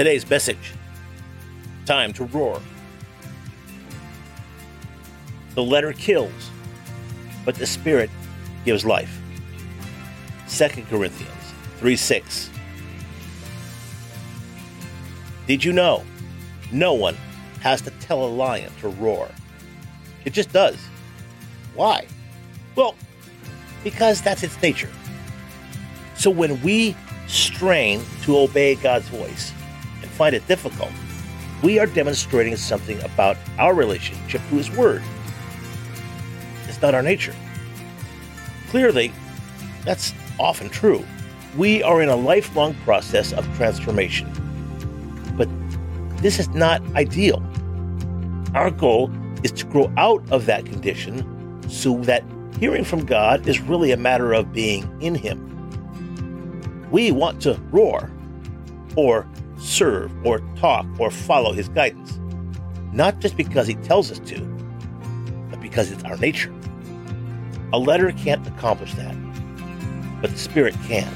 Today's message Time to Roar. The letter kills, but the Spirit gives life. 2 Corinthians 3 6. Did you know? No one has to tell a lion to roar. It just does. Why? Well, because that's its nature. So when we strain to obey God's voice and find it difficult, we are demonstrating something about our relationship to His Word. It's not our nature. Clearly, that's often true. We are in a lifelong process of transformation. But this is not ideal. Our goal is to grow out of that condition so that hearing from God is really a matter of being in Him. We want to roar or serve or talk or follow His guidance, not just because He tells us to, but because it's our nature. A letter can't accomplish that, but the Spirit can.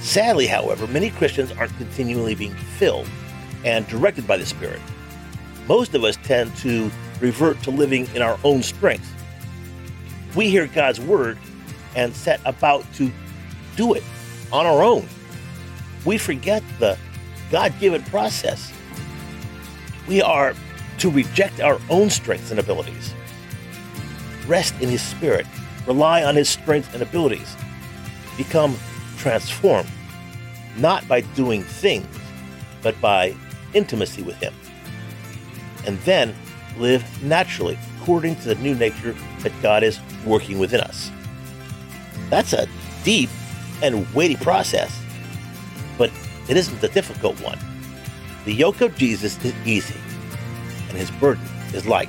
Sadly, however, many Christians aren't continually being filled and directed by the Spirit. Most of us tend to revert to living in our own strength. We hear God's word and set about to do it on our own. We forget the God given process. We are to reject our own strengths and abilities, rest in His Spirit, rely on His strength and abilities, become transformed, not by doing things, but by intimacy with Him, and then live naturally according to the new nature that God is working within us. That's a deep and weighty process, but it isn't the difficult one. The yoke of Jesus is easy, and his burden is light.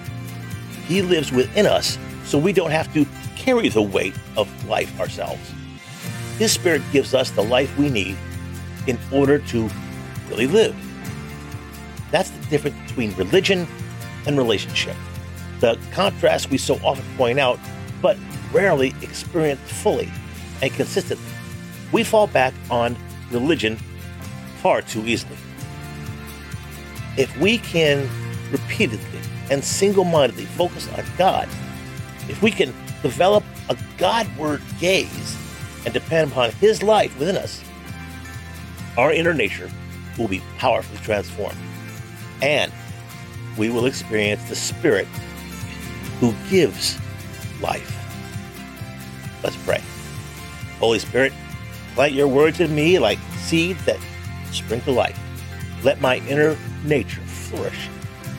He lives within us, so we don't have to carry the weight of life ourselves. His Spirit gives us the life we need in order to really live. That's the difference between religion and relationship. The contrast we so often point out, but rarely experience fully and consistently. We fall back on religion far too easily. If we can repeatedly and single mindedly focus on God, if we can develop a Godward gaze and depend upon His life within us, our inner nature will be powerfully transformed. And we will experience the Spirit who gives life. Let's pray. Holy Spirit, plant your words in me like seeds that sprinkle life. Let my inner nature flourish.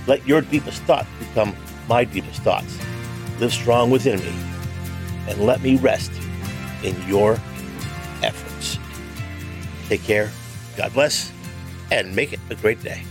Let your deepest thoughts become my deepest thoughts. Live strong within me, and let me rest in your efforts. Take care, God bless, and make it a great day.